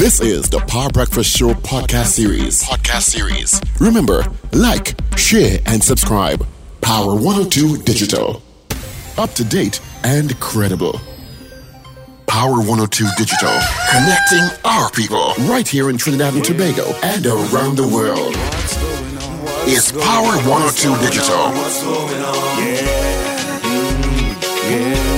This is the Power Breakfast Show podcast series. Podcast series. Remember, like, share, and subscribe. Power 102 Digital. Up to date and credible. Power 102 Digital. Connecting our people right here in Trinidad and Tobago and around the world. It's Power 102 Digital. Yeah.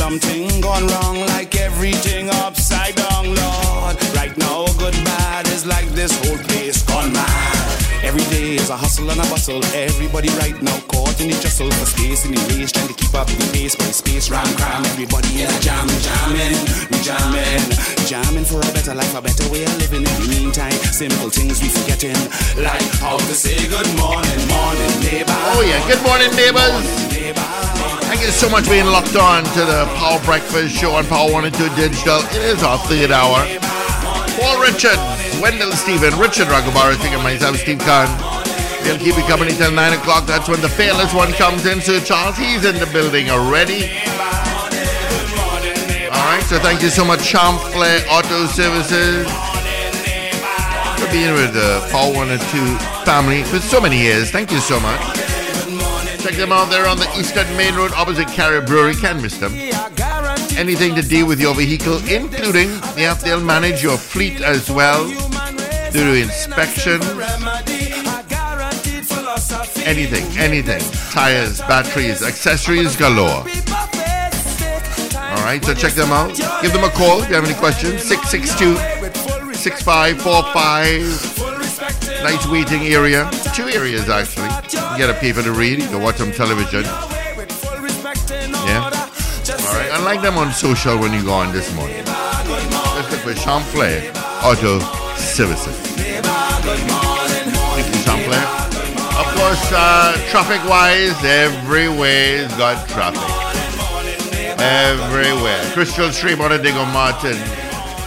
Something gone wrong, like everything upside down, Lord. Right now, good bad is like this whole place gone mad. Every day is a hustle and a bustle. Everybody right now caught in the jostle for space in the race, trying to keep up the pace. By space, ram cram. Everybody in a jam, jamming, we jamming, jamming for a better life, a better way of living. In the meantime, simple things we forgetting, like how to say good morning, morning, neighbor. Oh, yeah. Good morning, neighbors. Thank you so much for being locked on to the Power Breakfast Show on Power 102 Digital. It is our third hour. Paul Richard, Wendell Stephen, Richard Raghubar, and myself, Steve Khan. We'll keep you company till 9 o'clock. That's when the fearless one comes in. Sir Charles, he's in the building already. All right, so thank you so much, Champs Fleurs Auto Services, for being with the Power 102 family for so many years. Thank you so much. Check them out there on the Eastern Main Road opposite Carib Brewery. Can't miss them. Anything to deal with your vehicle, including, yeah, they'll manage your fleet as well. Do the inspection. Anything, anything. Tires, batteries, accessories galore. All right, so check them out. Give them a call if you have any questions. 662 6545. Nice waiting area. Two areas, actually. You get a paper to read, you can watch some television. Yeah. All right, I like them on social when you go on this morning. Let's look for Champlain Auto Services. Thank you, Champlain. Of course, uh, traffic wise, everywhere's got traffic. Everywhere. Crystal Stream on Martin.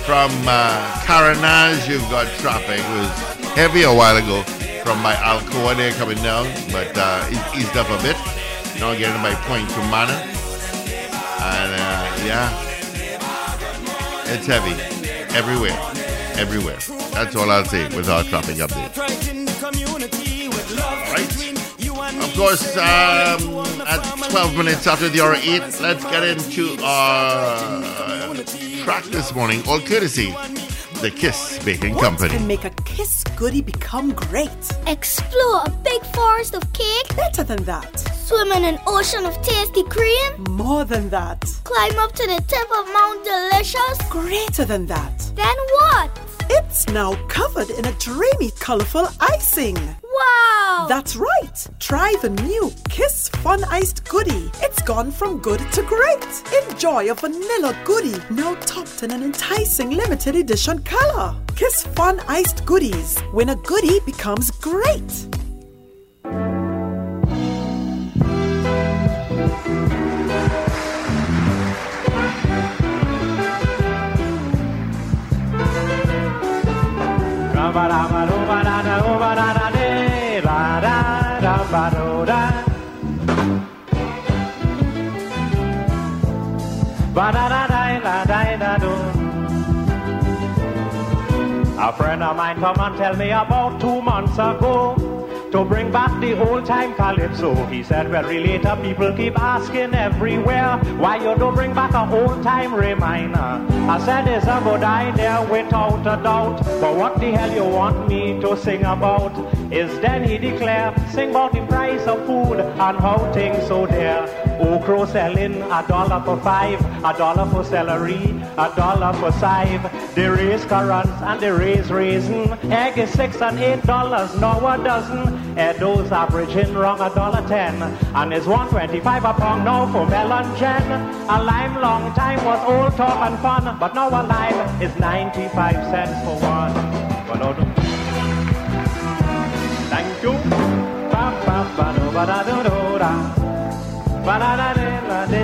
From uh, Carenage, you've got traffic. It was heavy a while ago from my Alcoa there coming down, but uh, it eased up a bit. Now getting my point to Mana. And uh, yeah, it's heavy. Everywhere. Everywhere. That's all I'll say with our traffic update. Right. Of course, um, at 12 minutes after the hour 8, let's get into our track this morning, all courtesy the Kiss Baking What Company. can make a kiss goodie become great? Explore a big forest of cake, Better than that. swim in an ocean of tasty cream, More than that. climb up to the tip of Mount Delicious. Greater than that. Then what? It's now covered in a dreamy, colorful icing. Wow! That's right. Try the new Kiss Fun Iced Goodie. It's gone from good to great. Enjoy a vanilla goodie now topped in an enticing limited edition color. Kiss Fun Iced Goodies when a goodie becomes great. A friend of mine come and tell me about two months ago to bring back the old time calypso. He said very later people keep asking everywhere why you don't bring back a old time reminder. I said it's a good idea without a doubt, but what the hell you want me to sing about? Is then he declare, sing about the price of food and how things so dear. Okra oh, selling a dollar for five, a dollar for celery, a dollar for sive. They raise currants and they raise raisin. Egg is six and eight dollars, now a dozen. Edo's averaging wrong a dollar ten. And one twenty-five a pound now for melongene. A lime long time was old talk and fun, but now a lime is 95 cents for one. Thank you. Ba-ba-ba-do-ba-da-do-do-da. Ba-da-da-da-da-da.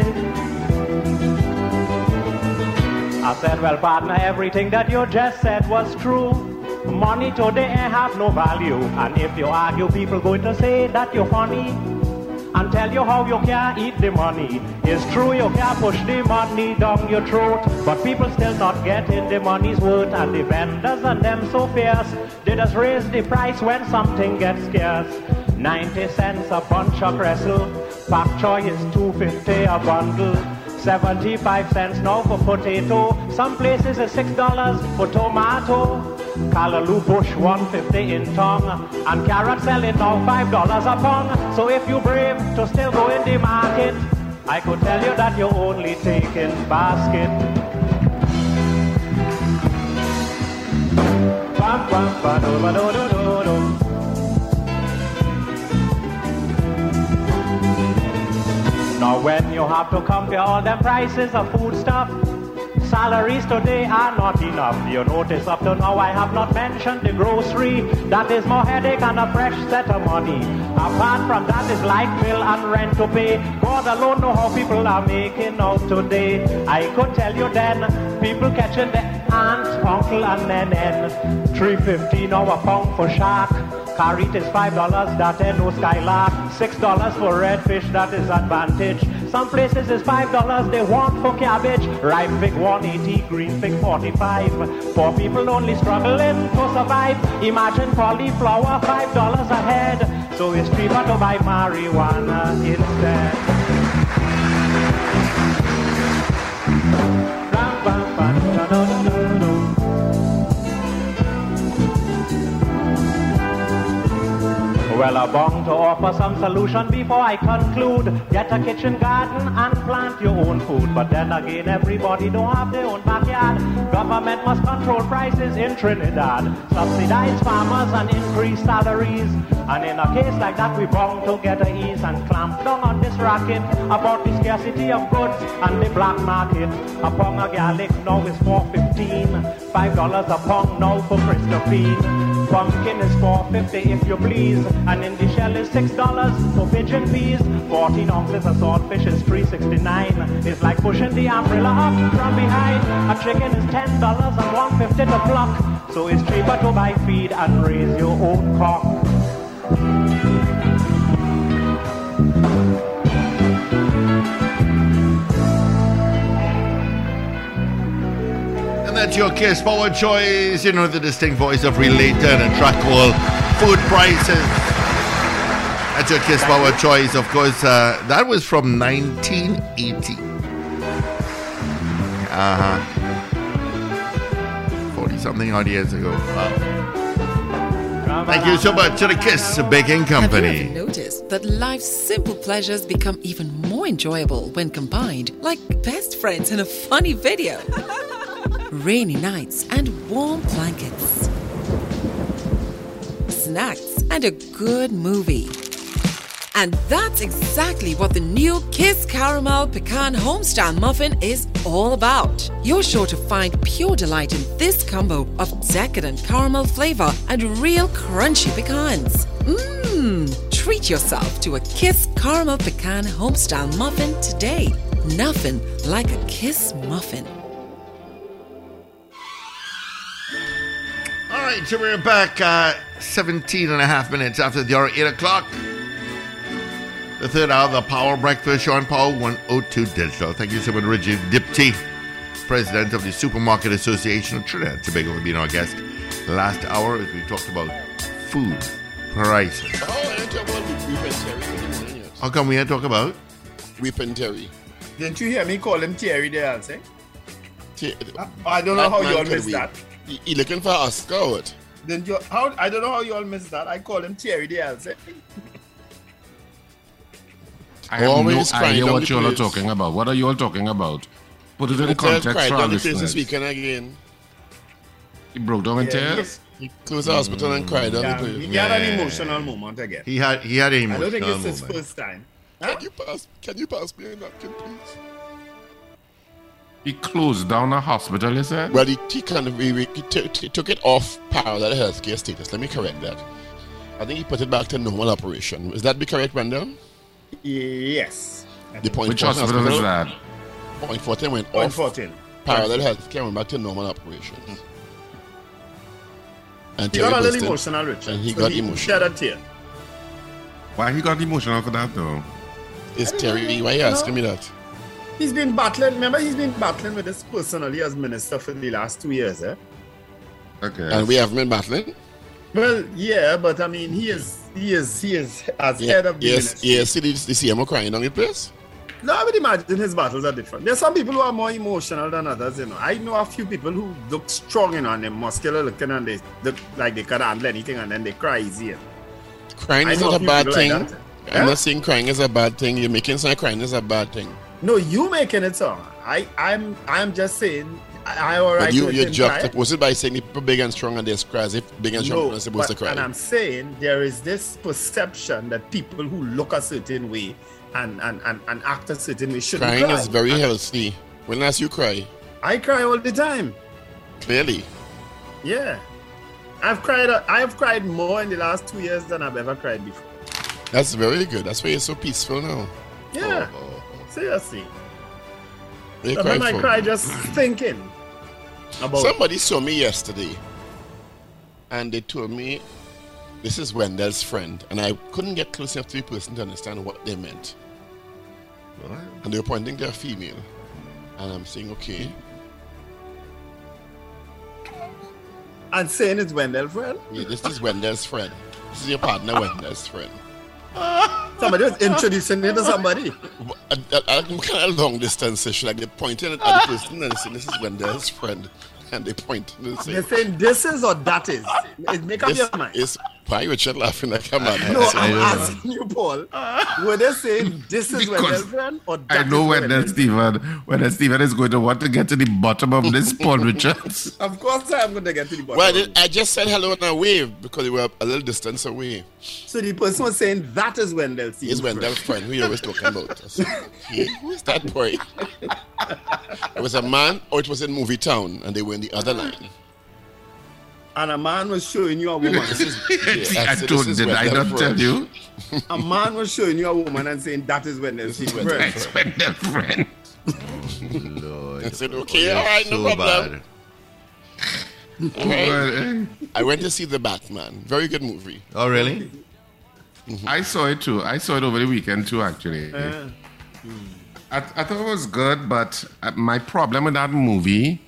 I said, well, partner, everything that you just said was true. Money today have no value. And if you argue, people going to say that you're funny and tell you how you can't eat the money. It's true you can't push the money down your throat, but people still not getting the money's worth, and the vendors and them so fierce. They just raise the price when something gets scarce. 90 cents a bunch of wrestle, pak choy is 250 a bundle. 75 cents now for potato. Some places is $6 for tomato. Callaloo bush 150 in tongue. And carrot selling now $5 a pound. So if you brave to still go in the market, I could tell you that you're only taking basket. Bam, bam, ba-do, ba-do, do, do, do. Now when you have to compare all them prices of food stuff, salaries today are not enough. You notice up to now I have not mentioned the grocery. That is more headache and a fresh set of money. Apart from that is light bill and rent to pay. God alone know how people are making out today. I could tell you then, people catching the aunt, uncle and nenen. 350 now a pound for shark. Carrot is five dollars, that ain't no skylark. Six dollars for redfish, that is advantage. Some places is five dollars they want for cabbage. Ripe fig 180, green fig 45. Poor people only struggling to survive. Imagine cauliflower, five dollars a head. So it's cheaper to buy marijuana instead. Well, I'm to offer some solution before I conclude. Get a kitchen garden and plant your own food. But then again, everybody don't have their own backyard. Government must control prices in Trinidad. Subsidize farmers and increase salaries. And in a case like that, we bound to get a ease and clamp down on this racket about the scarcity of goods and the black market. A pound of garlic now is 4.15. Five dollars a pound now for Christophine. Pumpkin is 4.50 if you please, and in the shell is six dollars for pigeon peas. 14 ounces of saltfish is 3.69. It's like pushing the umbrella up from behind. A chicken is ten dollars and one fifty to pluck, so it's cheaper to buy feed and raise your own cock. And that's your Kiss Power Choice. You know, the distinct voice of Relator and a track called Food Prices. That's your Kiss Power Choice, of course. Uh, that was from 1980. Uh huh. 40 something odd years ago. Wow. Thank you so much to the Kiss Baking Have you Company. ever noticed that life's simple pleasures become even more enjoyable when combined, like best friends in a funny video? Rainy nights and warm blankets, snacks and a good movie. And that's exactly what the new Kiss Caramel Pecan Homestyle Muffin is all about. You're sure to find pure delight in this combo of decadent caramel flavor and real crunchy pecans. Mmm! Treat yourself to a Kiss Caramel Pecan Homestyle Muffin today. Nothing like a Kiss muffin. All right, so we're back uh, 17 and a half minutes after the hour, 8 o'clock. The third hour of the Power Breakfast Show on Power 102 Digital. Thank you so much, Richard Diptee, President of the Supermarket Association of Trinidad and Tobago, for being our guest. Last hour, as we talked about food prices. Oh, I ain't talking about Whip and Terry anymore, yes. How come we ain't talk about? Whip and Terry. Didn't you hear me call him Terry there, I'll say? Te- I don't know how you all missed that. He, he looking for Oscar or what? Didn't you? How? I don't know how you all missed that. I call him Thierry there, I'll say. I have Always no idea what you all are talking about. What are you all talking about? Put it in context for our down the this weekend again. He broke down in Yeah, tears. He closed the hospital and cried down Yeah, the he place. had an emotional moment again. He had he had an emotional moment. I don't think emotional it's his first time. Can you pass? Can you pass me a napkin, please? He closed down a hospital, you said? Well, he, he kind of he, he took- he took it off parallel healthcare status. Let me correct that. I think he put it back to normal operation. Is that be correct, Wendell? Yes. The point Which Fortin hospital is that? Point Fortin went Point off 14. parallel healthcare went back to normal operations. And He got a Terry little emotional, Richard. And he So got Shed emotional. a tear. Why he got emotional for that though? Is Terry, why you asking me that? He's been battling, remember, he's been battling with this personally as minister for the last two years, eh? Okay. And we haven't been battling? Well, yeah, but I mean, he is, he is, he is as head of the yes, ministry. yes, see the, the CMO crying on the place? No, I would imagine his battles are different. There's some people who are more emotional than others, you know. I know a few people who look strong, you know, and they're muscular looking and they look like they can handle anything and then they cry easy. Crying I is not a bad thing. like. I'm Eh? not saying crying is a bad thing. You're making some crying is a bad thing. No, you making it so. I, I'm, I'm just saying. I, alright. but you, you juxtapose it by saying people big and strong and they cry as if big and strong No, are supposed but, to cry. and I'm saying there is this perception that people who look a certain way and, and, and, and act a certain way shouldn't Crying cry. is very And healthy. When last you cry? I cry all the time. Clearly. Yeah. I've cried. I have cried more in the last two years than I've ever cried before. That's very good. That's why you're so peaceful now. Yeah. Oh, oh, oh. Seriously. You Sometimes cry I cry just thinking about. Somebody saw me yesterday and they told me this is Wendell's friend. And I couldn't get close enough to the person to understand what they meant. And they were pointing to a female. And I'm saying, okay. And saying it's Wendell's friend. Yeah, this is Wendell's friend. This is your partner, Wendell's friend. Somebody was introducing me to somebody. I, I, I'm kind of long distance session. Like they're pointing at the person and saying, this is Wendell's friend. And they point and they say, They're saying this is or that is. Make up this your mind. is why Richard laughing like a man. No, I'm asking you, Paul. Were they saying this is Because Wendell friend or that I know is when Wendell? that Stephen when Stephen is going to want to get to the bottom of this Paul Richards. Of course, I'm going to get to the bottom. Well, I, of. I just said hello and I waved because we were a little distance away. So the person was saying that is Wendell. He's Wendell's friend. Who you always talking about? I said, "He- Who is that boy? it was a man, or it was in Movie Town, and they were in the other line. And a man was showing you a woman. This is, yeah, I said, told, this did I Wendell's not tell you? a man was showing you a woman and saying that is when This is friend. Wendell's I spent that friend. Lord. I said, okay, You're all right, no problem. bad. All right. Well, eh, I went to see The Batman. Very good movie. Oh, really? I saw it too. I saw it over the weekend too, actually. I, I thought it was good, but uh, my problem with that movie,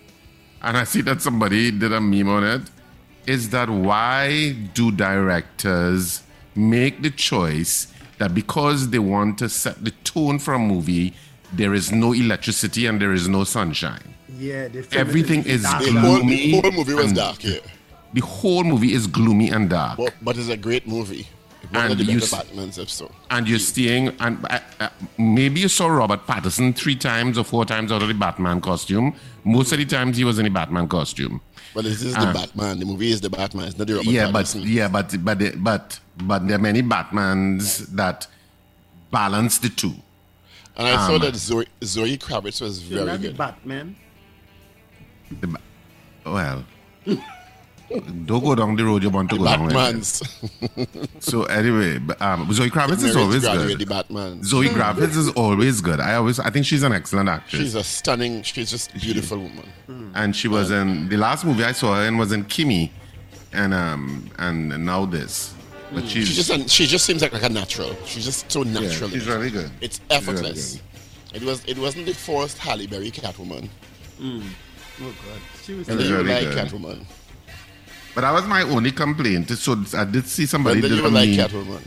and I see that somebody did a meme on it, is that why do directors make the choice that because they want to set the tone for a movie, there is no electricity and there is no sunshine? Yeah, they filmed it Everything is dark. The whole, the whole movie was dark, yeah. The whole movie is gloomy and dark. But, but it's a great movie. One And the you s- Batmans, if so. and you're staying and uh, uh, maybe you saw Robert Pattinson three times or four times out of the Batman costume. Most of the times he was in the Batman costume. But this is Ah. the Batman. The movie is the Batman. It's not the Robert yeah, but yeah, but but the- but but there are many Batmans that balance the two. And I saw Um, that Zoe, Zoe Kravitz was very not the good. Batman. The, ba- well, don't go down the road you want to The go down. with. Batmans. So anyway, um, Zoe Kravitz is always good. The Batman. Zoe Kravitz is always good. I always I think she's an excellent actress. She's a stunning, she's just a beautiful woman. and she was in the last movie I saw her in was in Kimi, and um and now this. But she's She just she just seems like, like a natural. She's just so yeah, natural. she's really good. It's She's really effortless. good. it was it wasn't the forced Halle Berry Catwoman. Oh God, she was. And She's you really like good. Catwoman. But that was my only complaint. So I did see somebody When did did you a like meme. Catwoman?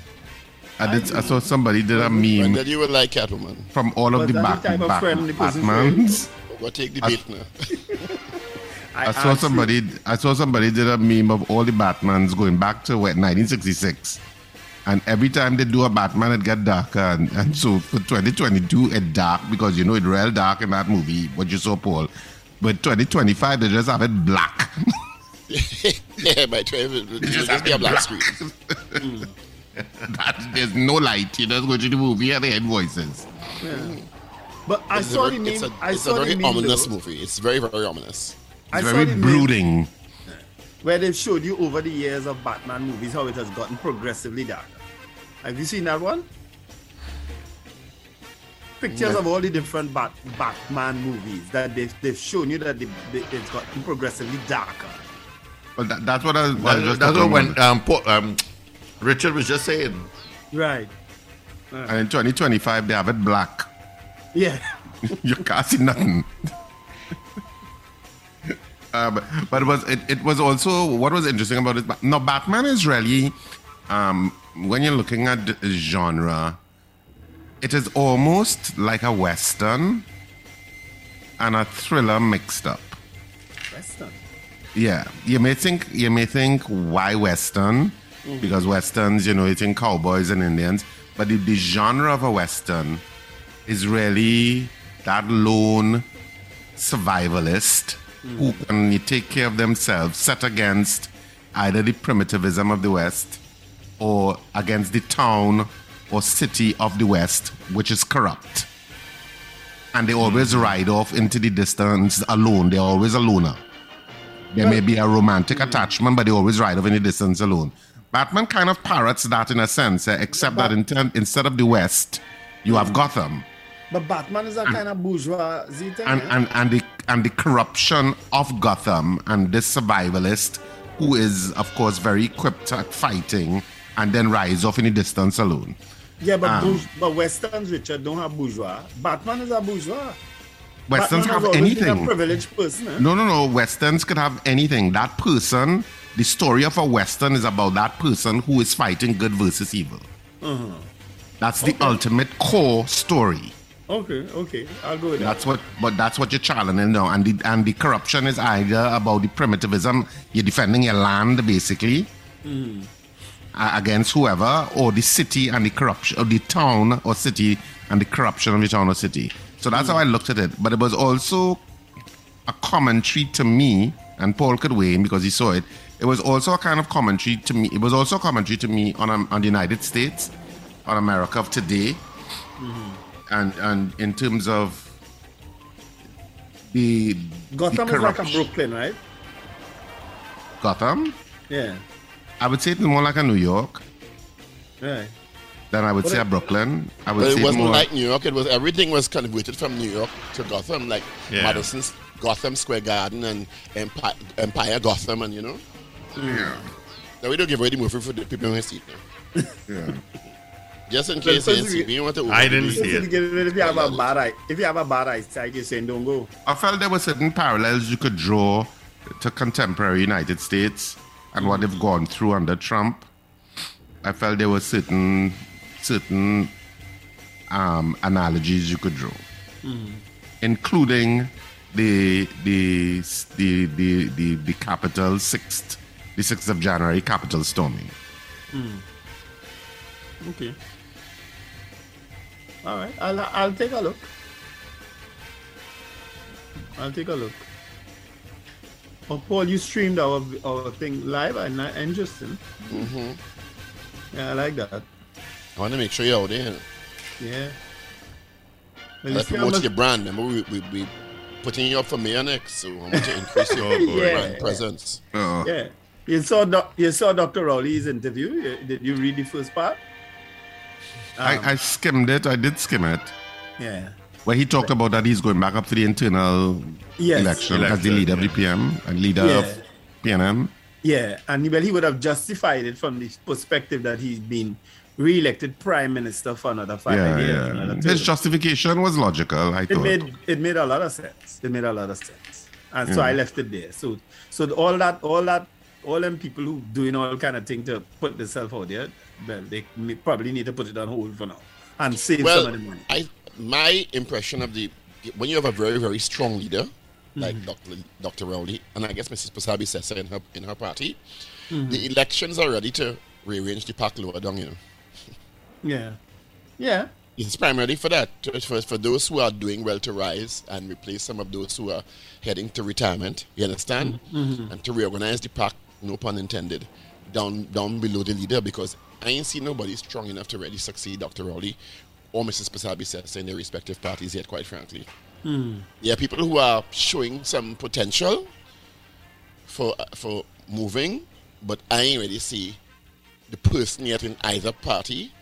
I did. I saw somebody did a When meme did you would like Catwoman? from all of Was the that back, the type of back friend the person Batmans. What take the bait now? I saw somebody. I saw somebody did a meme of all the Batmans going back to what 1966, and every time they do a Batman, it get darker. And, and so for 2022, it dark because you know it real dark in that movie. What you saw, Paul. But 2025, they just have it black. yeah, by 12, it will just just be a black black. screen. Hmm. that, there's no light. You just go to the movie and the hear voices. But I It's saw very, the it's meme. a, I it's saw a very the ominous though. movie. It's very, very ominous. I It's saw very meme brooding. Where they've showed you over the years of Batman movies how it has gotten progressively darker. Have you seen that one? Pictures No. of all the different Bat- Batman movies that they've, they've shown you that they, they, it's gotten progressively darker. But that, that's what I, I was Well, just that's what when um, Paul, um, Richard was just saying. Right. And in 2025, they have it black. Yeah. you can't see nothing. um, but it was it, it was also what was interesting about it. No, Batman is really um, when you're looking at genre, it is almost like a western and a thriller mixed up. Western. Yeah, you may think you may think why western Mhm. because westerns, you know, it's in cowboys and Indians, but the, the genre of a western is really that lone survivalist who can take care of themselves, set against either the primitivism of the West or against the town or city of the West, which is corrupt. And they always ride off into the distance alone. They're always a loner. There may be a romantic attachment, but they always ride off in the distance alone. Batman kind of parrots that in a sense, eh, except that in term, instead of the West, you have Gotham. But Batman is a kind of bourgeoisie thing. And, and, and, the, and the corruption of Gotham and this survivalist who is, of course, very equipped at fighting and then rides off in the distance alone. yeah, but, um, but Westerns, Richard, don't have bourgeois. Batman is a bourgeois. Westerns have anything. a privileged person. Eh? No, no, no. Westerns could have anything. That person, the story of a Western is about that person who is fighting good versus evil. Uh-huh. That's the ultimate core story. Okay, okay. I'll go with that. That's what, but that's what you're challenging now, and the and the corruption is either about the primitivism. You're defending your land, basically, Mhm. uh, against whoever, or the city and the corruption, or the town or city and the corruption of the town or city. So that's how I looked at it. But it was also a commentary to me, and Paul could weigh in because he saw it. It was also a kind of commentary to me. It was also a commentary to me on um, on the United States, on America of today, and and in terms of the Gotham the is like a Brooklyn, right? Gotham. Yeah. I would say it's more like a New York Right. Than I would But say it- a Brooklyn. I would But say it wasn't more like New York. It was everything was converted from New York to Gotham, like Yeah. Madison's Gotham Square Garden and Empire, Empire Gotham, and you know. Yeah. Now we don't give away the movie for the people who see it. Yeah. Just in case they first didn't see it, we don't want to. I didn't see it. If you have a bad eye, if you have a bad eyesight, you're saying don't go. I felt there were certain parallels you could draw to contemporary United States and what they've gone through under Trump. I felt there were certain certain um, analogies you could draw, including the the the the the, the capital sixth the sixth of January capital storming. Hmm. Okay. All right. I'll I'll take a look. I'll take a look. Oh, Paul, you streamed our our thing live and interesting. Mm-hmm. Yeah, I like that. I want to make sure you're out there. Yeah. Well, you Let's promote your brand. Remember, we, we, we putting you up for mayor next, so I want to increase your Yeah. brand presence. Yeah. You saw doc, you saw Dr. Rowley's interview. Did you read the first part? Um, I, I skimmed it. I did skim it. Yeah. Where he talked about that he's going back up to the internal Yes. election as the Election, leader of the PM and leader Yeah. of PNM. Yeah, and well, he would have justified it from the perspective that he's been re-elected prime minister for another five Yeah, years. yeah. His justification was logical, I it thought. made it made a lot of sense. It made a lot of sense, and so I left it there. So so all that all that all them people who doing all kind of thing to put themselves out there, well, they probably need to put it on hold for now and save some Well, of the money. I my impression of the when you have a very very strong leader like Dr. Dr. Rowley and I guess Mrs. Persad-Bissessar in her in her party, Mhm. the elections are ready to rearrange the pack lower down. You know, Yeah, yeah. it's primarily for that for, for those who are doing well to rise and replace some of those who are heading to retirement. You understand? Mhm. And to reorganize the pack, no pun intended, down down below the leader because I ain't seen nobody strong enough to really succeed Dr. Rowley or Mrs. Pasabi in their respective parties yet, quite frankly. Hmm. There are people who are showing some potential for uh, for moving, but I ain't really see the person yet in either party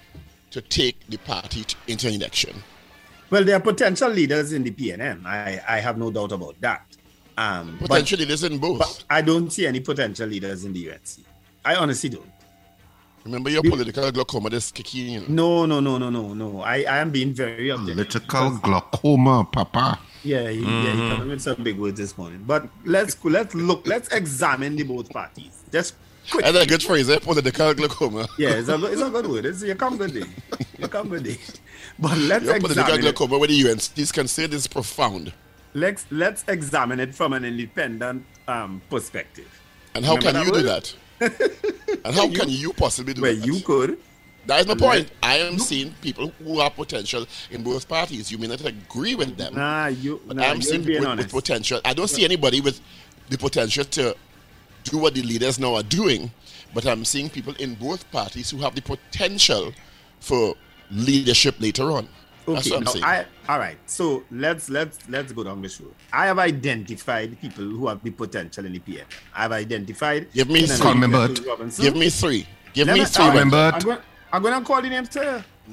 to take the party to, into an election. Well, there are potential leaders in the PNM. I, I have no doubt about that. Um, but- leaders in both. But I don't see any potential leaders in the UNC. I honestly don't. Remember your political glaucoma that's kicking in. No, no, no, no, no, no. I, I am being very objective. Political glaucoma, Papa. Yeah, he, yeah, he coming with some big words this morning. But let's let's look, let's examine the both parties. Just quick. That's a good phrase, eh? Political glaucoma. Yeah, it's a good, it's a good word. It's you come good day. You come good day. But let's political examine it. glaucoma, where the UNC is considered is profound. Let's let's examine it from an independent um, perspective. And how Remember can you do that? and how can you possibly do Well, that? Well, you could. That is my point. I am seeing people who are potential in both parties. You may not agree with them. Nah, you. Nah, I'm seeing people with, with potential. I don't see anybody with the potential to do what the leaders now are doing, but I'm seeing people in both parties who have the potential for leadership later on. That's Okay, what I'm now. I, all right. So let's let's let's go down this road. I have identified people who have the potential in the PM. I have identified. Give me Penelope Call me Beckles Bert. Robinson. Give me three. Give Let me me- three. all right, Remember- I'm going, I'm going to call the names too.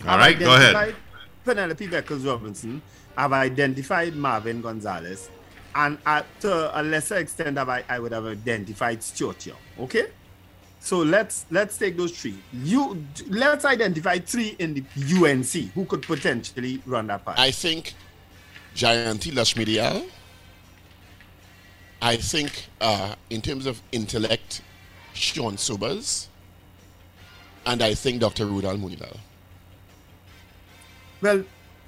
All right, go ahead. Penelope Beckles Robinson. I've identified Marvin Gonzales. And uh, to a lesser extent, I, I would have identified Stuart Young. Okay? So let's let's take those three. You let's identify three in the UNC who could potentially run that party. I think Jayanti Lutchmedial. I think uh, in terms of intellect, Sean Sobers. And I think Dr. Roodal Moonilal. Well,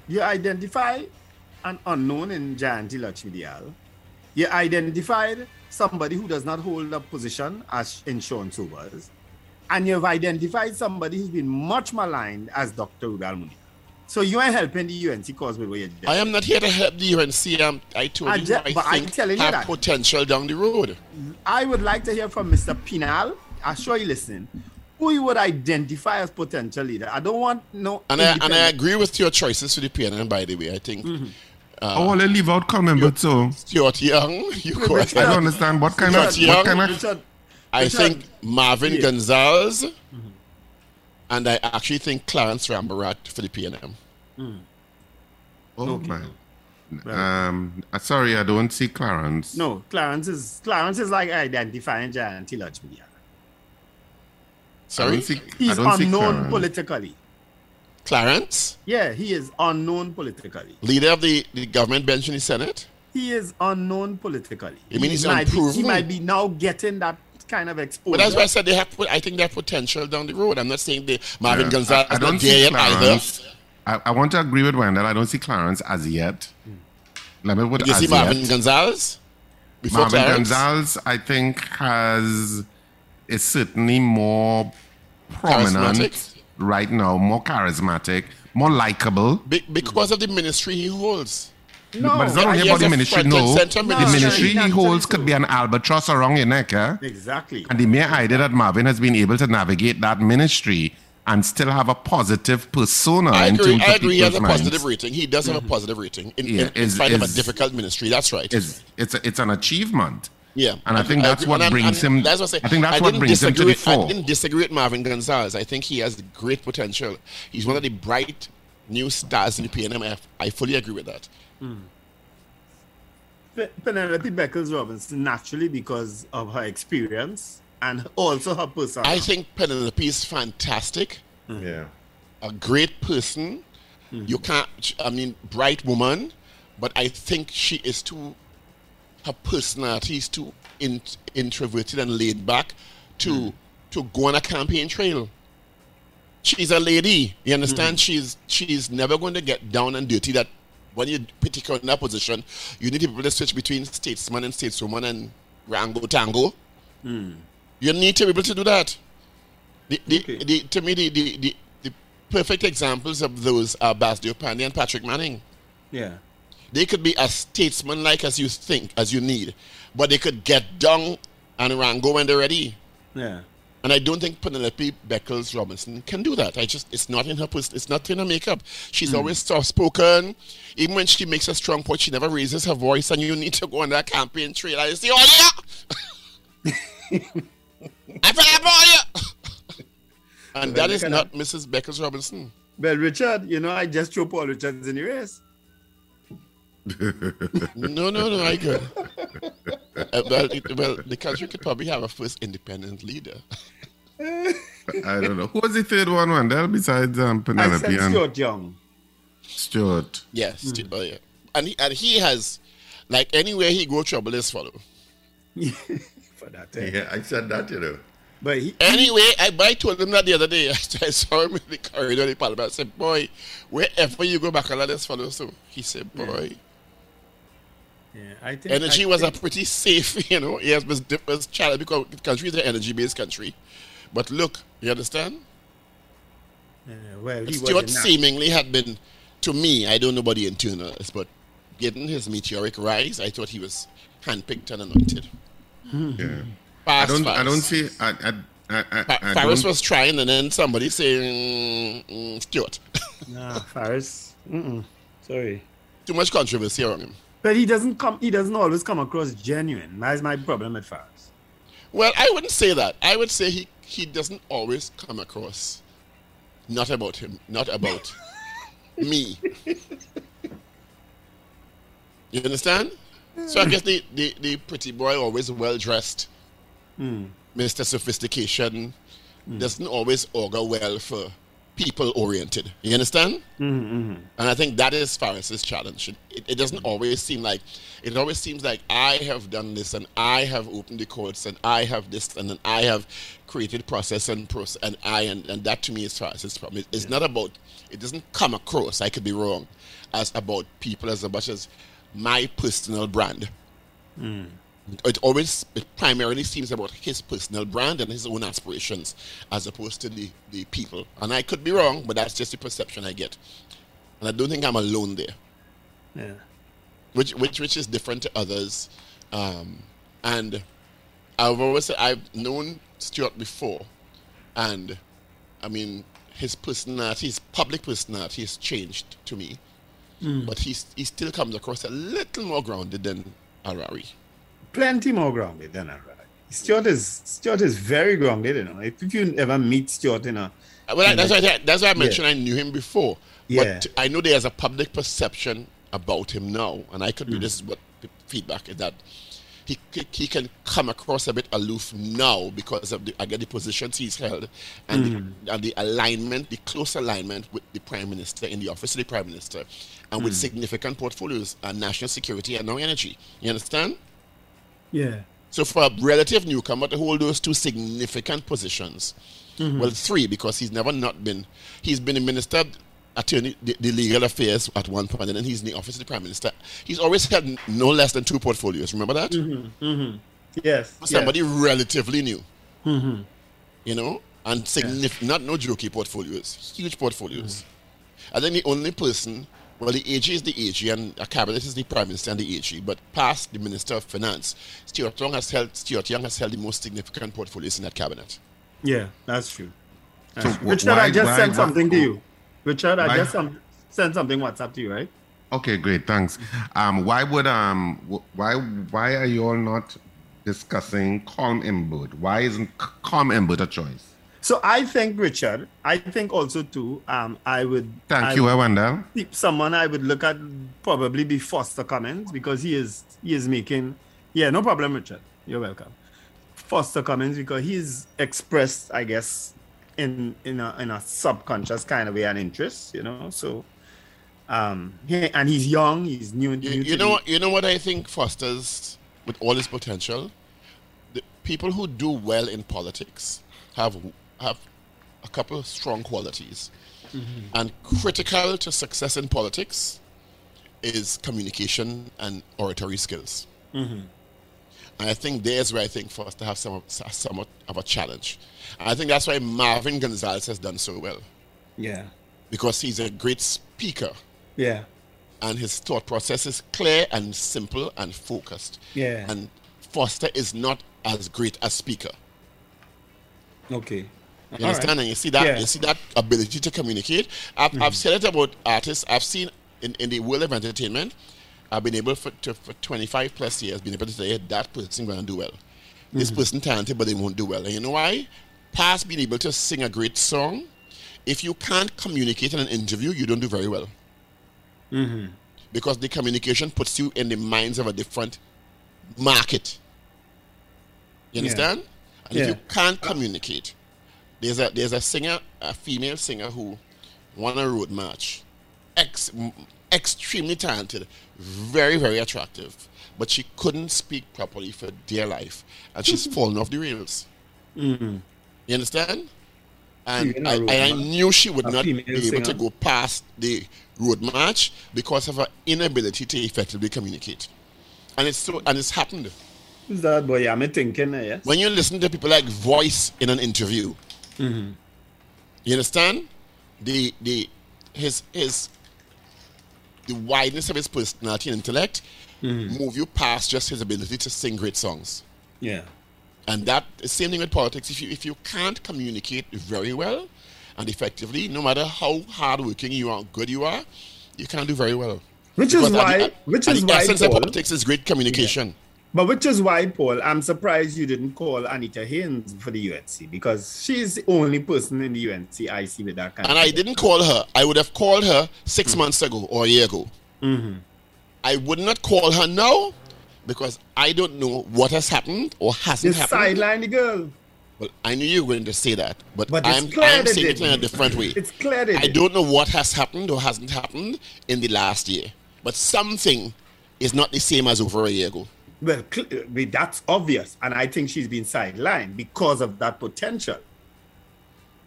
you identify an unknown in Jayanti Lutchmedial. You identified somebody who does not hold a position as in Sean Sobers. And you've identified somebody who's been much maligned as Dr. Udal Munir. So you are helping the UNC cause with doing. I am not here to help the UNC. Um, I told I you ju- I but I'm think telling you have that. potential down the road. I would like to hear from Mr. Pinal. I'm sure you listen. Who you would identify as potential leader. I don't want no. And I, and I agree with your choices for the PNM, by the way. I think Mm-hmm. I want to leave out Colm Imbert, so Stuart Young, you Wait, go wait, I don't understand what kind of Richard what kind of Richard, I Richard- think Marvin Yeah. Gonzales, and I actually think Clarence Rambharat for the PNM. oh man. Um, uh, sorry, I don't see Clarence. No, Clarence is Clarence is like identifying Jayanti Lutchmedial. I Sorry? I don't see. I He's don't unknown Clarence. politically. Clarence, Yeah, he is unknown politically. leader of the, the government bench in the Senate. He is unknown politically. You mean he's might be, he might be now getting that kind of exposure. But that's why I said they have. I think they have potential down the road. I'm not saying the Marvin Yeah. Gonzales I, I is not don't there see yet either. Clarence. I, I want to agree with Wendell. I don't see Clarence as yet. Hmm. Let me put You as see Marvin yet. Gonzales before Marvin Clarence? Gonzales, I think, has is certainly more prominent Charismatic? Right now, more charismatic, more likable. Be- because of the ministry he holds. no, but it's not only about the ministry. front and No, center the ministry. ministry he holds could be an albatross around your neck, eh? exactly. And the mere idea that Marvin has been able to navigate that ministry and still have a positive persona I in agree. terms I agree. He has a people's minds positive rating. He does have a positive rating in, Yeah, in, in is- spite of a difficult ministry. That's right. is it's a, it's an achievement. Yeah, And I think that's agree. what And I'm- brings him- That's what I. I think that's what brings him to the with- I fore. didn't disagree with Marvin Gonzales. I think he has great potential. He's one of the bright new stars in the PNM. I, I fully agree with that. Hmm. Pe- Penelope Beckles Robinson naturally because of her experience and also her personality. I think Penelope is fantastic. Hmm. Yeah. a great person. Hmm. You can't, I mean, bright woman, but I think she is too, her personality is too in, introverted and laid back to hmm. to go on a campaign trail. She's a lady, you understand? Hmm. She's she's never going to get down and dirty. That when you her in that position, you need people to switch between statesman and stateswoman and rango tango. Hmm. You need to be able to do that. The, the, Okay. the, to me, the, the, the, perfect examples of those are Basdeo Panday and Patrick Manning. yeah. They could be as statesman-like as you think, as you need, but they could get down and rango when they're ready. Yeah. And I don't think Penelope Beckles Robinson can do that. I just, it's not in her, it's not in her makeup. She's hmm. always soft spoken. Even when she makes a strong point, she never raises her voice. And you need to go on that campaign trail and say, oh yeah! I feel all you! And that is not Mrs. Beckles Robinson. Well, Richard, you know, I just threw Paul Richards in the race. No, no, no, I good. Uh, well, it, well, the country could probably have a first independent leader. I don't know. Who was the third one, Wendell, besides um, I Penelope said and Stuart Young. Stuart? Yes, sti- oh, yeah. And he, and he has, like, anywhere he go, trouble is follow. For that. eh? Yeah, I said that, you know. But he, Anyway, I, but I told him that the other day. I saw him in the corridor in the parliament. I said, boy, wherever you go back, I'll this follow. So he said, boy, yeah, I think energy I was a pretty safe, you know. Yes, was, was challenge because the country is an energy-based country. But look, you understand? Yeah, well, he Stuart seemingly had been, to me, I don't know about the internals, but given his meteoric rise, I thought he was handpicked and anointed. Yeah. I don't. I don't see. I. I, I, I, Fa- I Faris don't- was trying, and then somebody saying, mm, Stuart. Nah, Faris. Mm-mm. Sorry. Too much controversy around him. But he doesn't come. He doesn't always come across genuine. That's my problem at Faris. Well, I wouldn't say that. I would say he, he doesn't always come across not about him, not about me. You understand? So I hmm. guess the, the, the pretty boy, always well dressed, Mr. Hmm. Sophistication, hmm. doesn't always augur well for people oriented. You understand? Mm-hmm, mm-hmm. And I think that is Faris's challenge. It, it doesn't always seem like, it always seems like I have done this and I have opened the courts and I have this and then I have created process and process and I, and, and that to me is Faris's problem. It- it's not about, it doesn't come across, I could be wrong, as about people as much as my personal brand. Mm. It always, it primarily seems about his personal brand and his own aspirations as opposed to the, the people. And I could be wrong, but that's just the perception I get. And I don't think I'm alone there, Yeah. which, which, which is different to others. Um, and I've always said I've known Stuart before, and I mean, his personality, his public personality has changed to me, but he's, he still comes across a little more grounded than Harari. Plenty more grounded than Arad. Stuart is Stuart is very grounded. You know, if, you ever meet Stuart in a Well, in that's why I, that's why I Yeah. mentioned I knew him before. Yeah. But I know there's a public perception about him now, and I could Mm. be this is what the feedback is that he he can come across a bit aloof now because of the again the positions he's held and Mm. the, and the alignment, the close alignment with the prime minister in the office of the prime minister, and with Mm. significant portfolios and national security and now energy. You understand? Yeah. So for a relative newcomer to hold those two significant positions, mm-hmm. well, three because he's never not been. He's been a minister, attorney, the, the legal affairs at one point, and then he's in the office of the prime minister. He's always had no less than two portfolios. Remember that? Mm-hmm. Mm-hmm. Yes. Somebody relatively new. You know, and significant, not no jokey portfolios, huge portfolios. And then the only person, well, the AG is the AG, and a cabinet is the prime minister and the AG. But past the minister of finance, Stuart Young has held Stuart Young has held the most significant portfolios in that cabinet. Yeah, that's true. So true. Richard, why- I just why- sent why- something to you. Richard, I just some, sent something WhatsApp to you, right? Okay, great, thanks. Um, why would um, why why are you all not discussing Colm Imbert? Why isn't Colm Imbert a choice? So I think, Richard, I think also too, um, I would Thank I you, would- Wendell. someone I would look at probably be Foster Cummins because he is he is making yeah no problem Richard you're welcome Foster Cummins because he's expressed I guess in in a in a subconscious kind of way an interest you know so um he, and he's young he's new, You, new you to know the- what? You know what I think fosters with all his potential. The people who do well in politics have have a couple of strong qualities, mm-hmm. and critical to success in politics is communication and oratory skills. Mm-hmm. And I think there's where I think for Foster has some somewhat of a challenge. And I think that's why Marvin Gonzales has done so well yeah because he's a great speaker yeah and his thought process is clear and simple and focused. Yeah. And Foster is not as great a speaker. Okay. You understand? And you see that Yeah. you see that ability to communicate. I've, I've mm-hmm. said it about artists. I've seen in, in the world of entertainment. I've been able for, to, for 25 plus years, been able to say that person going to do well. This mm-hmm. person talented, but they won't do well. And you know why? Past being able to sing a great song, if you can't communicate in an interview, you don't do very well. Mm-hmm. Because the communication puts you in the minds of a different market. You Yeah. understand? And if you can't uh, communicate, there's a there's a singer, a female singer who won a road march, ex, extremely talented, very very attractive, but she couldn't speak properly for dear life, and she's fallen off the rails. You understand? And I, and I knew she would A not be able to go past the road march because of her inability to effectively communicate. And it's so and it's happened. Who's that boy? I'm thinking, uh, yes. When you listen to people like Voice in an interview, Mm-hmm. you understand the the his his the wideness of his personality and intellect Mm-hmm. move you past just his ability to sing great songs. Yeah. And that the same thing with politics. If you if you can't communicate very well and effectively, no matter how hardworking you are, good you are, you can't do very well. Which is Because at why, the, which is why, essence of politics is great communication. But which is why, Paul, I'm surprised you didn't call Anita Haynes for the UNC because she's the only person in the UNC I see with that kind And I didn't call her. I would have called her six Mm. months ago or a year ago. Mm-hmm. I would not call her now because I don't know what has happened or hasn't The happened. sideline the girl. Well, I knew you were going to say that, but, But I'm, I'm saying it in a different way. It's clear I don't know what has happened or hasn't happened in the last year, but something is not the same as over a year ago. Well, cl- that's obvious, and I think she's been sidelined because of that potential.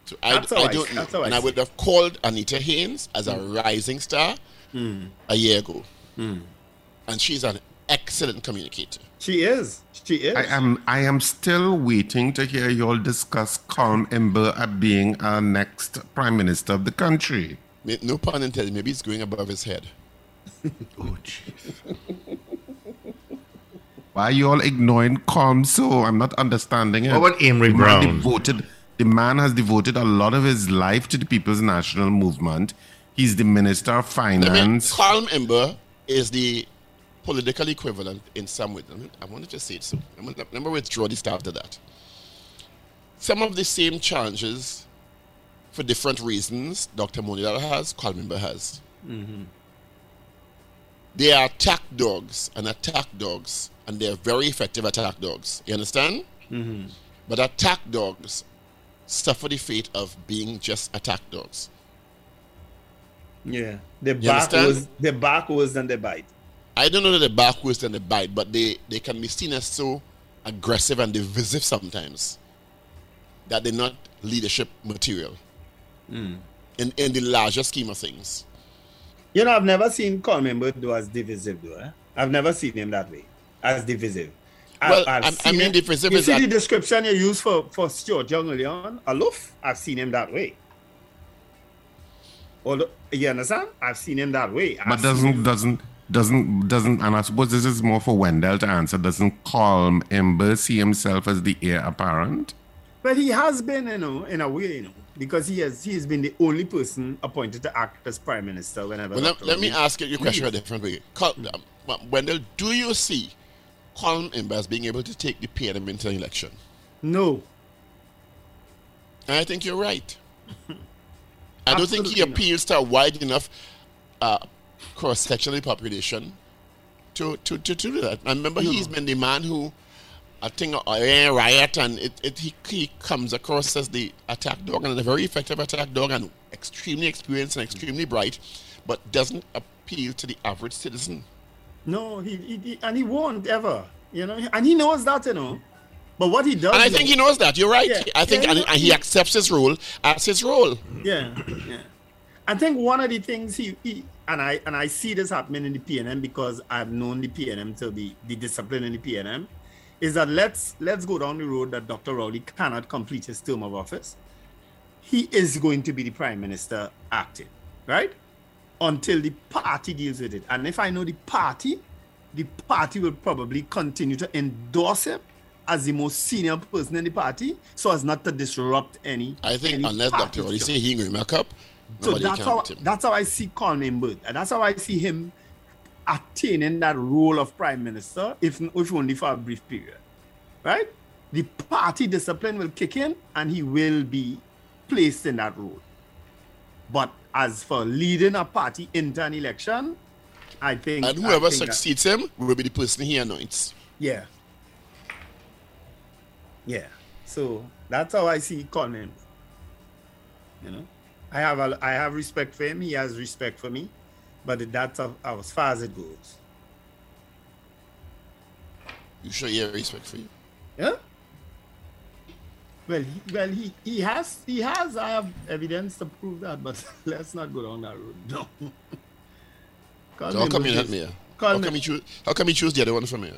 So I, That's I I- don't know. that's how and I see would have called Anita Haynes as a rising star Hmm. a year ago. And she's an excellent communicator. She is. She is. I am I am still waiting to hear you all discuss Colm Imbert at being our next Prime Minister of the country. May- No pun intended. Maybe it's going above his head. Oh, jeez. Why are you all ignoring Colm so? I'm not understanding it. What about Amery the man Brown? Devoted, the man has devoted a lot of his life to the People's National Movement. He's the Minister of I mean, Finance. Colm Imbert is the political equivalent in some way. I, mean, I wanted to just say it so. I'm gonna- Let me withdraw the start of that. Some of the same challenges for different reasons Dr. Moonilal has, Colm Imbert has. Mm-hmm. They are attack dogs and attack dogs, and they're very effective attack dogs. You understand? But attack dogs suffer the fate of being just attack dogs. yeah. They You back was they back worse than the bite. I don't know that they back worse than the bite, but they, they can be seen as so aggressive and divisive sometimes that they're not leadership material in, in the larger scheme of things. You know, I've never seen Colm Imbert do as divisive, though. Eh? I've never seen him that way, as divisive. I- Well, I've I- I mean him- divisive You see that- the description you use for for Stuart Young earlier on, aloof. I've seen him that way. Although, you understand? I've seen him that way. But I've seen doesn't him- doesn't doesn't doesn't and I suppose this is more for Wendell to answer. Doesn't Colm Imbert see himself as the heir apparent? But he has been, you know, in a way, you know, because he has he has been the only person appointed to act as prime minister whenever. Well, let, let me ask you a question a different way. Col- um, Wendell, do you see Colm Imbert as being able to take the an election? No, I think you're right. I don't think he appeals to a wide enough uh, cross section of the population to, to, to, to do that. I remember he's been the man who, I think, uh, a riot, and it, it, he, he comes across as the attack dog, and a very effective attack dog, and extremely experienced and extremely bright, but doesn't appeal to the average citizen. No, he, he, he- and he won't ever, you know, and he knows that, you know. But what he does, And I know- think he knows that. You're right. Yeah, I think, yeah, and, and he accepts his role as his role. Yeah, yeah. I think one of the things he, he and I and I see this happening in the PNM because I've known the PNM to be the discipline in the PNM, is that let's let's go down the road that Dr. Rowley cannot complete his term of office. He is going to be the prime minister acting, right? Until the party deals with it. And if I know the party, the party will probably continue to endorse him as the most senior person in the party, so as not to disrupt any. I think any unless Dr. Structure. say he ain't make up, So that's how that's how I see Colm Imbert, and that's how I see him attaining that role of prime minister, if if only for a brief period. Right? The party discipline will kick in, and he will be placed in that role. But as for leading a party into an election, I think And whoever think that- succeeds him will be the person he anoints. yeah. Yeah. So that's how I see Colin. You know, I have a, I have respect for him. He has respect for me, but that's as far as it goes. You sure he have respect for you? Yeah. Well, he, well, he, he has he has. I have evidence to prove that, but let's not go down that road. No. Colin So how come Bird you not is- mayor? Colin- How come you choose? How come you choose the other one for mayor?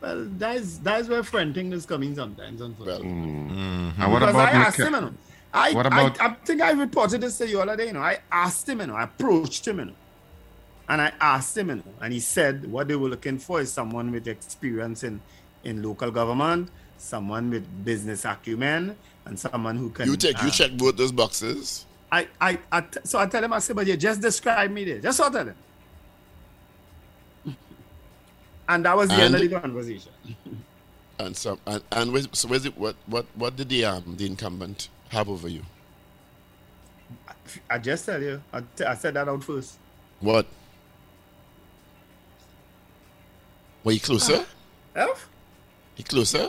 Well, that's that's where friending is coming sometimes. Unfortunately. Mm. Mm. And what Because about I asked him, you know. I, What about- I, I think I reported this to you all day, you know. I asked him, you know, I approached him, you know. And I asked him, you know, and he said what they were looking for is someone with experience in, in local government, someone with business acumen, and someone who can. You take, you uh, check both those boxes. I, I, I t- so I tell him, I said, but you just describe me there. Just so I tell him. And that was the end of the conversation. And some, and, and so where's it, what, what, what did the um the incumbent have over you? I just tell you, I, t- I said that out first. What? Were you closer? Elf? He closer?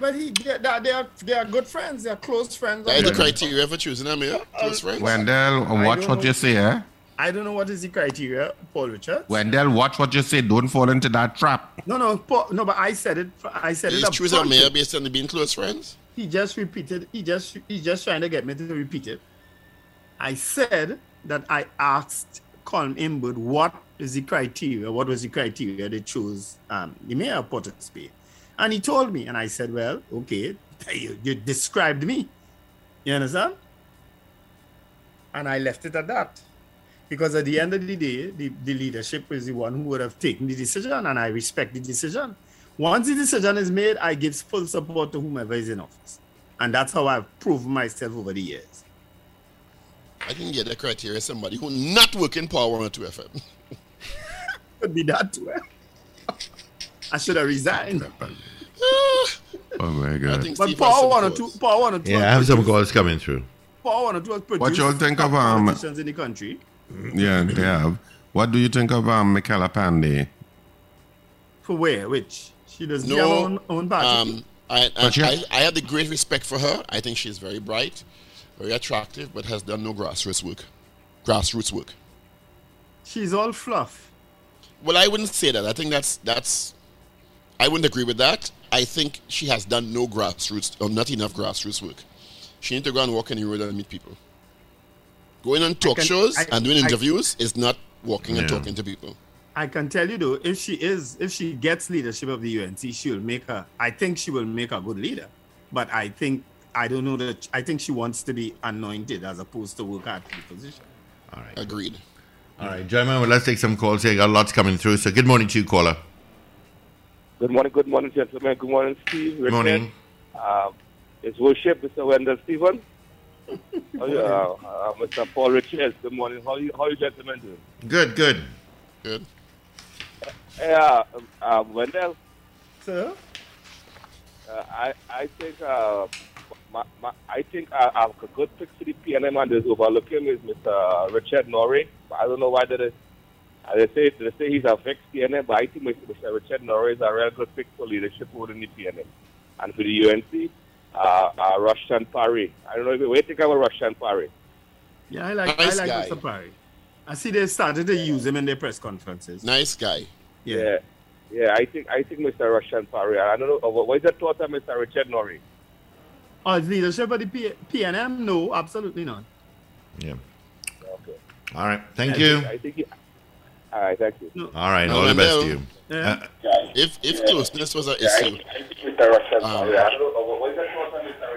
But he, they, they, are- they are good friends. They are close friends. That is the criteria for choosing a mayor. Close friends. Wendell, watch what know. you say, eh? I don't know what is the criteria, Paul Richard. Wendell, watch what you say. Don't fall into that trap. No, no, Paul, no. But I said it. I said He's it. up choosing a front. mayor based on being close friends. He just repeated. He just he's just trying to get me to repeat it. I said that I asked Colm Imbert what is the criteria. What was the criteria they chose um, the mayor of Port of Spain, and he told me, and I said, well, okay, you, you described me. You understand? And I left it at that. Because at the end of the day, the, the leadership is the one who would have taken the decision, and I respect the decision. Once the decision is made, I give full support to whomever is in office. And that's how I've proven myself over the years. I can get the criteria somebody who not working Power 102 FM. Could be that too. I should have resigned. Oh my God. think But Steve Paul has some wanted calls. to. Paul wanted to. Yeah, I have some calls coming through. Paul wanted to produce What y'all think of, um, politicians in the country. Yeah, they have. What do you think of um, Mickela Panday? For where? Which? She doesn't No, have own, own party. Um, I, I, But you- I, I have the great respect for her. I think she's very bright, very attractive, but has done no grassroots work. Grassroots work. She's all fluff. Well, I wouldn't say that. I think that's that's. I wouldn't agree with that. I think she has done no grassroots or not enough grassroots work. She need to go and walk in the road and meet people. Going on talk can- shows I- and doing I- interviews is not walking and talking to people. I can tell you though, if she is, if she gets leadership of the UNC, she will make her. I think she will make a good leader. But I think I don't know that. I think she wants to be anointed as opposed to work at the position. All right. Agreed. All right, gentlemen, well, let's take some calls here. Got lots coming through. So good morning to you, caller. Good morning, good morning, gentlemen. Good morning, Steve. Good morning. Um, it's worship, Mr. Wendell Stephen. How you, uh, uh, Mr. Paul Richards. Good morning. How you, how you gentlemen doing? Good, good. Good. Yeah, um, uh, Wendell. Sir? Uh, I I think uh, my, my, I think uh, a good pick for the PNM and is overlooking is Mr. Richard Norrie. I don't know why they uh, they say they say he's a fixed PNM, but I think Mr. Richard Norrie is a real good pick for leadership within the PNM. And for the UNC, uh, uh, Rushton Paray. I don't know if you what do you think about Rushton Paray. yeah, I like Nice I like guy. Mr. Paray. I see they started to use him in their press conferences. Nice guy. Yeah. Yeah, I think I think Mr. Rushton Paray. I don't know. uh, What is the thought of Mr. Richard Norrie? Oh, his leadership of the P- PNM? No, absolutely not. Yeah. Okay. All right. Thank I you. Think, I think. He, all right. Thank you. All right. No, All the best to you. Yeah. Uh, If if closeness was an issue,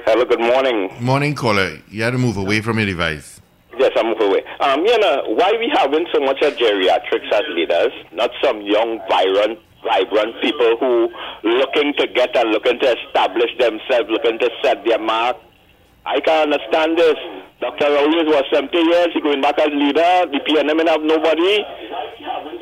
Hello, good morning. morning, caller. You had to move away from your device. Yes, I'm moving away. Um, you know, why we having so much of geriatrics as leaders, not some young, vibrant, vibrant people who looking to get and looking to establish themselves, looking to set their mark. I can understand this. Dr. Rowley was 70 years, he going back as leader, the PNM have nobody.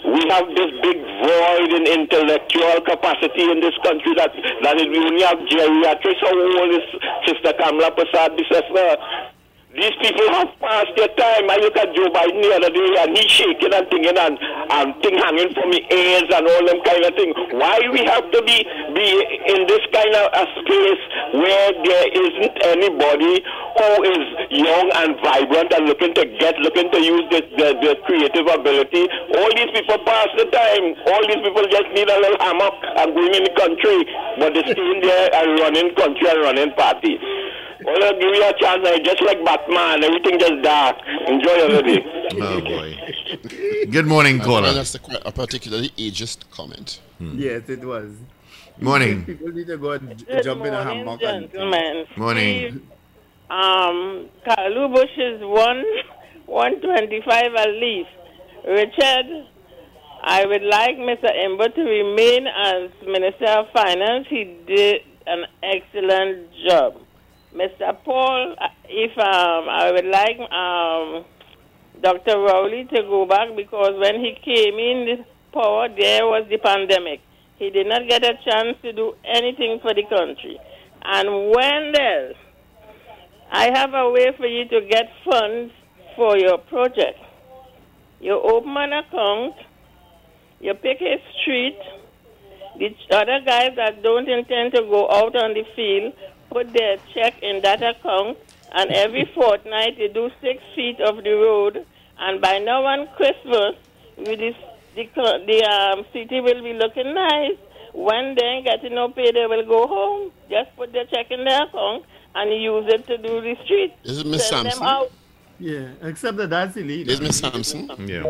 We have this big void in intellectual capacity in this country that, that we only have geriatrics. How old is Sister Kamla Persad-Bissessar? These people have passed their time. I look at Joe Biden the other day and he's shaking and thinking and, and thing hanging from his ears and all them kind of thing. Why we have to be, be in this kind of a space where there isn't anybody who is young and vibrant and looking to get, looking to use their, their, their creative ability. All these people pass the time. All these people just need a little hammock and going in the country, but they're staying there and running country and running party. Well, I'll give you a chance. I just like Batman. Everything just dark. Enjoy your day. Oh boy. Good morning, And- caller. and that's a, a particularly ageist comment. Yes, it was. Morning. People need to go and j- Good jump in a morning, hammock. and- gentlemen. Morning. Um, Carlu Bush is one, 125 at least. Richard, I would like Mr. Imbert to remain as Minister of Finance. He did an excellent job. Mr. Paul, if um, I would like um, Dr. Rowley to go back because when he came in power, there was the pandemic. He did not get a chance to do anything for the country. And Wendell, I have a way for you to get funds for your project. You open an account, you pick a street, the other guys that don't intend to go out on the field put their check in that account, and every fortnight they do six feet of the road, and by now on Christmas, with this, the, the um, city will be looking nice. When they ain't getting no pay, they will go home. Just put their check in their account and use it to do the street. Is it Miss Sampson? Yeah, except that that's illegal. Is Miss Sampson? Yeah.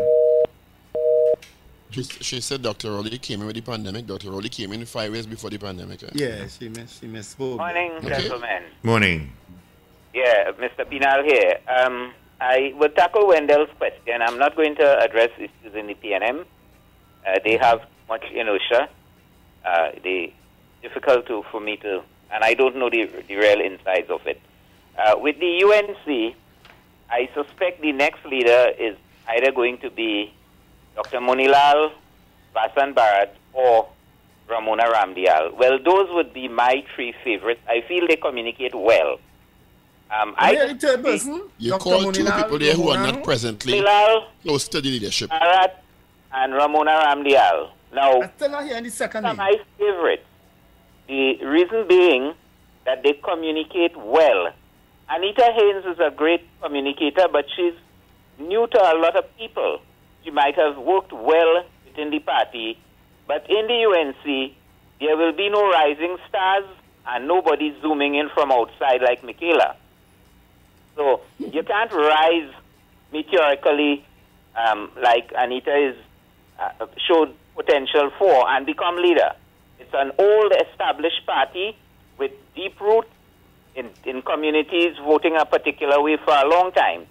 She, she said Dr. Rowley came in with the pandemic. Dr. Rowley came in five years before the pandemic. eh? Yeah, she miss, she misspoke. Morning, Okay. gentlemen. Morning. Yeah, Mr. Pinal here. Um, I will tackle Wendell's question. I'm not going to address issues in the PNM. Uh, they have much inertia. Uh, they difficult to for me to, and I don't know the, the real insides of it. Uh, with the UNC, I suspect the next leader is either going to be Dr. Moonilal, Vasant Bharath, or Ramona Ramdial. Well, those would be my three favorites. I feel they communicate well. Um, I Yeah, the third person. You Dr. call two people there who are not presently Moonilal, close to the leadership. Bharath, and Ramona Ramdial. Now, I'm still not hearing the second are name. my favorite. The reason being that they communicate well. Anita Haynes is a great communicator, but she's new to a lot of people. She might have worked well within the party, but in the UNC, there will be no rising stars and nobody zooming in from outside like Michaela. So you can't rise meteorically um, like Anita is uh, showed potential for and become leader. It's an old established party with deep roots in, in communities voting a particular way for a long time.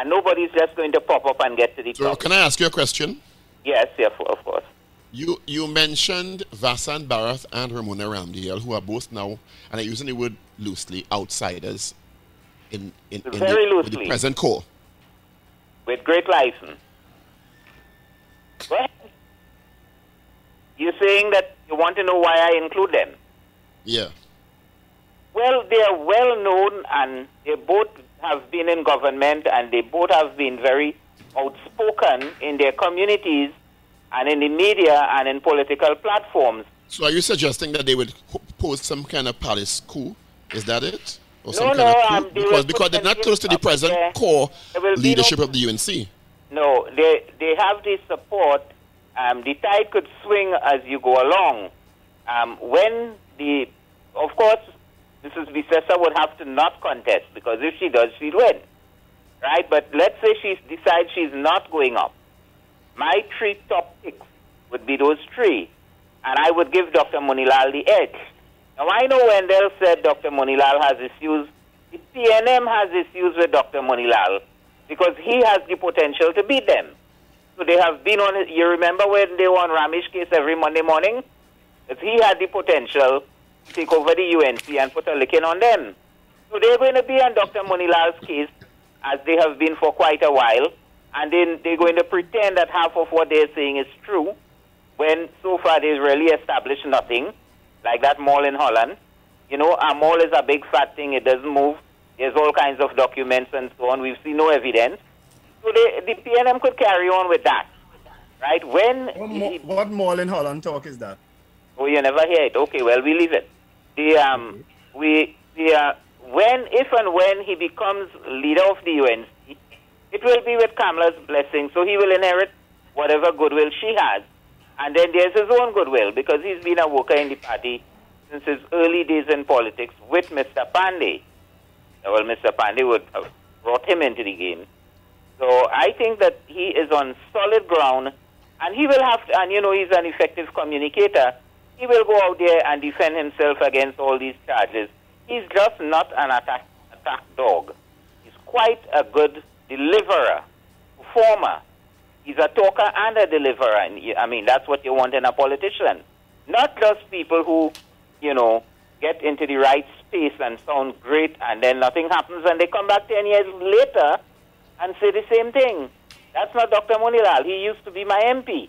And nobody's just going to pop up and get to the So top. can I ask you a question? Yes, yes, of course. You you mentioned Vasant Bharath and Ramona Ramdial, who are both now, and I'm using the word loosely, outsiders in, in, in Very the, with the present core. With great license. Ahead. You're saying that you want to know why I include them. Yeah. Well, they are well known and they're both have been in government and they both have been very outspoken in their communities and in the media and in political platforms. So are you suggesting that they would pose some kind of palace coup? Is that it? Or some No, kind no, of coup? um, they because because they're not close to the present there. core There leadership no- of the UNC. No, they they have the support. Um, the tide could swing as you go along. Um, when the, of course, Mrs. Bissessar would have to not contest because if she does, she'll win, right? But let's say she decides she's not going up. My three top picks would be those three, and I would give Dr. Moonilal the edge. Now I know Wendell said Dr. Moonilal has issues. The PNM has issues with Dr. Moonilal because he has the potential to beat them. So they have been on. You remember when they were on Ramesh case every Monday morning? Because he had the potential take over the UNC and put a licking on them. So they're going to be on Dr. Moonilal's case, as they have been for quite a while, and then they're going to pretend that half of what they're saying is true, when so far they've really established nothing, like that mall in Holland. You know, a mall is a big fat thing, it doesn't move. There's all kinds of documents and so on. We've seen no evidence. So they, the PNM could carry on with that. Right? When. What, mo- what mall in Holland talk is that? Oh, you never hear it. Okay, well, we leave it. The, um, we, the, uh, when, if and when he becomes leader of the UNC, it will be with Kamala's blessing. So he will inherit whatever goodwill she has. And then there's his own goodwill because he's been a worker in the party since his early days in politics with Mr. Panday. Well, Mr. Panday would have brought him into the game. So I think that he is on solid ground and he will have to, and you know, he's an effective communicator. He will go out there and defend himself against all these charges. He's just not an attack, attack dog. He's quite a good deliverer, performer. He's a talker and a deliverer. And I mean, that's what you want in a politician. Not just people who, you know, get into the right space and sound great and then nothing happens and they come back 10 years later and say the same thing. That's not Dr. Moonilal. He used to be my MP.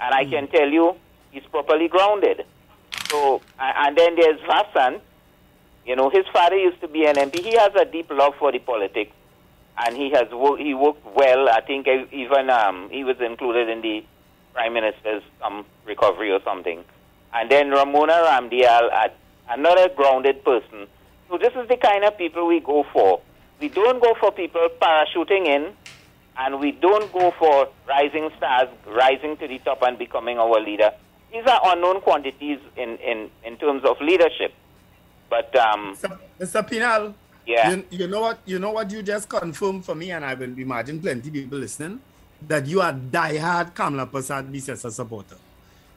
And I hmm. can tell you, he's properly grounded. So, and then there's Vasant. You know, his father used to be an MP. He has a deep love for the politics, and he has wo- he worked well. I think even um, he was included in the prime minister's um, recovery or something. And then Ramona Ramdial, uh, another grounded person. So this is the kind of people we go for. We don't go for people parachuting in, and we don't go for rising stars rising to the top and becoming our leader. These are unknown quantities in, in, in terms of leadership. But um, Mr. Pinal. Yeah. You, you know what? You know what you just confirmed for me, and I will imagine plenty people listening that you are diehard Kamla Persad-Bissessar supporter.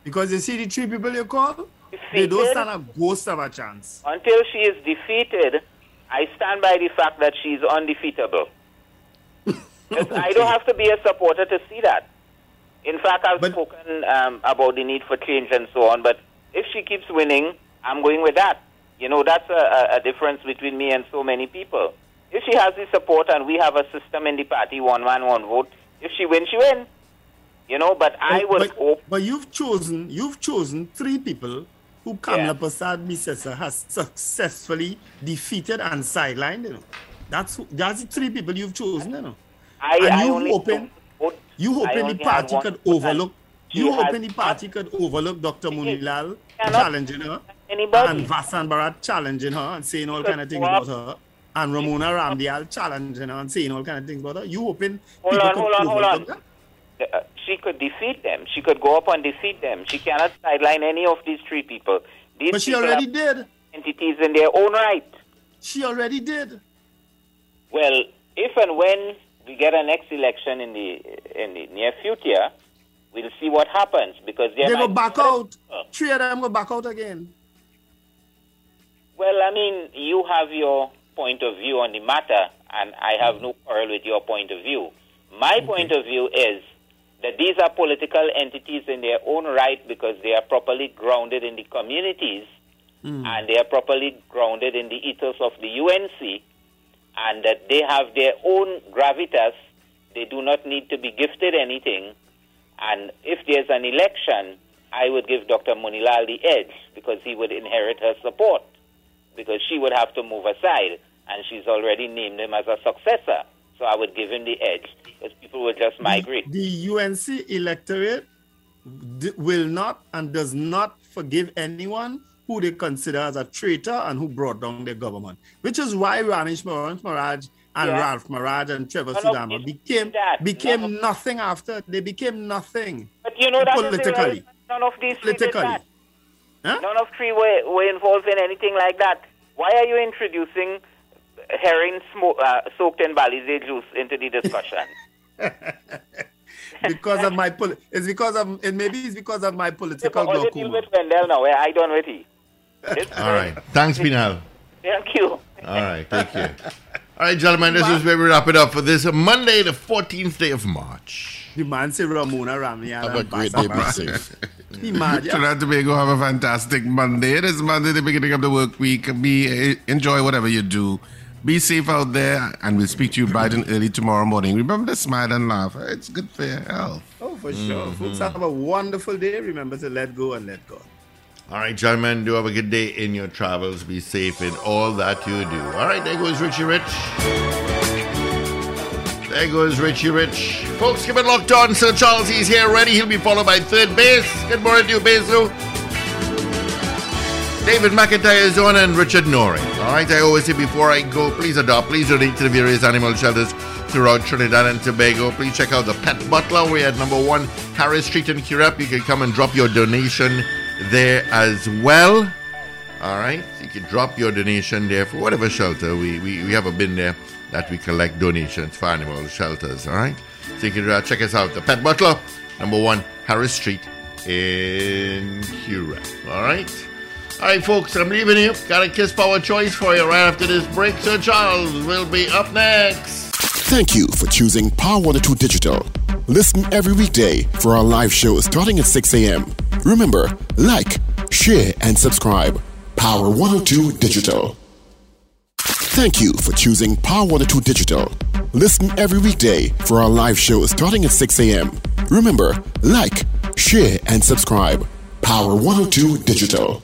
Because you see the three people you call, they don't stand a ghost of a chance. until she is defeated, I stand by the fact that she's undefeatable. 'Cause I don't have to be a supporter to see that. In fact, I've spoken um, about the need for change and so on, but if she keeps winning, I'm going with that. You know, that's a, a, difference between me and so many people. If she has the support and we have a system in the party, one man, one vote, if she wins, she wins. You know, but I would but, hope. But you've chosen, you've chosen three people who Kamla Persad-Bissessar has successfully defeated and sidelined. You know, that's that's the three people you've chosen. You know, I, and I you only hoping, you hoping the party could overlook. You hoping the party could overlook Dr. Moonilal challenging her, anybody. and Vasant Bharath challenging her and saying all kind of things about her, and Ramona Ramdial challenging her and saying all kind of things about her. You hoping Hold people on, could hold on, hold on. that? Uh, she could defeat them. She could go up and defeat them. She cannot sideline any of these three people. These But she already did. Entities in their own right. She already did. Well, if and when we get a next election in the in the near future, we'll see what happens because They go back out. Three of them go back out again. Well, I mean, you have your point of view on the matter, and I have no quarrel with your point of view. My point of view is that these are political entities in their own right because they are properly grounded in the communities hmm. and they are properly grounded in the ethos of the UNC, and that they have their own gravitas. They do not need to be gifted anything. And if there's an election, I would give Dr. Moonilal the edge because he would inherit her support because she would have to move aside, and she's already named him as a successor. So I would give him the edge because people would just migrate. The UNC electorate d- will not and does not forgive anyone who they consider as a traitor and who brought down their government. Which is why Ramesh Maraj and Yeah. Ralph Maraj and Trevor None Sudama became that. became of- nothing after. They became nothing. But you know that politically. None of these Politically. that. None of three were, were involved in anything like that. Why are you introducing herring smo- uh, soaked in Balize juice into the discussion? because of my pol- it's because of it maybe it's because of my political All you deal glaucoma. with Wendell now, where I done with he. All right. Thanks, Pinal. Thank you. All right. Thank you. All right, gentlemen, this is where we wrap it up for this Monday, the 14th day of March. The man say Ramona Ramya. Have a great day. Be safe. Imagine. Trinidad and Tobago have a fantastic Monday. It is Monday, the beginning of the work week. Be eh, enjoy whatever you do. Be safe out there, and we'll speak to you bright and early tomorrow morning. Remember to smile and laugh. It's good for your health. Oh, for sure. Mm-hmm. Folks, have a wonderful day. Remember to let go and let God. All right, gentlemen, do have a good day in your travels. Be safe in all that you do. All right, there goes Richie Rich. There goes Richie Rich. Folks, keep it locked on. Sir Charles, he's here ready. He'll be followed by third base. Good morning to you, Bezu. David McIntyre is on and Richard Nori. All right, I always say before I go, please adopt, please donate to the various animal shelters throughout Trinidad and Tobago. Please check out the Pet Butler. We're at number one Harris Street in Curepe. You can come and drop your donation there as well. All right, you can drop your donation there for whatever shelter. We, we, we have a bin there that we collect donations for animal shelters. All right, so you can uh, check us out. The Pet Butler, number one Harris Street in Curepe. All right. All right, folks, I'm leaving you. Got a Kiss Power choice for you right after this break. Sir Charles will be up next. Thank you for choosing Power 102 Digital. Listen every weekday for our live show starting at 6 a.m. Remember, like, share, and subscribe. Power 102 Digital. Thank you for choosing Power 102 Digital. Listen every weekday for our live show starting at 6 a.m. Remember, like, share, and subscribe. Power 102 Digital.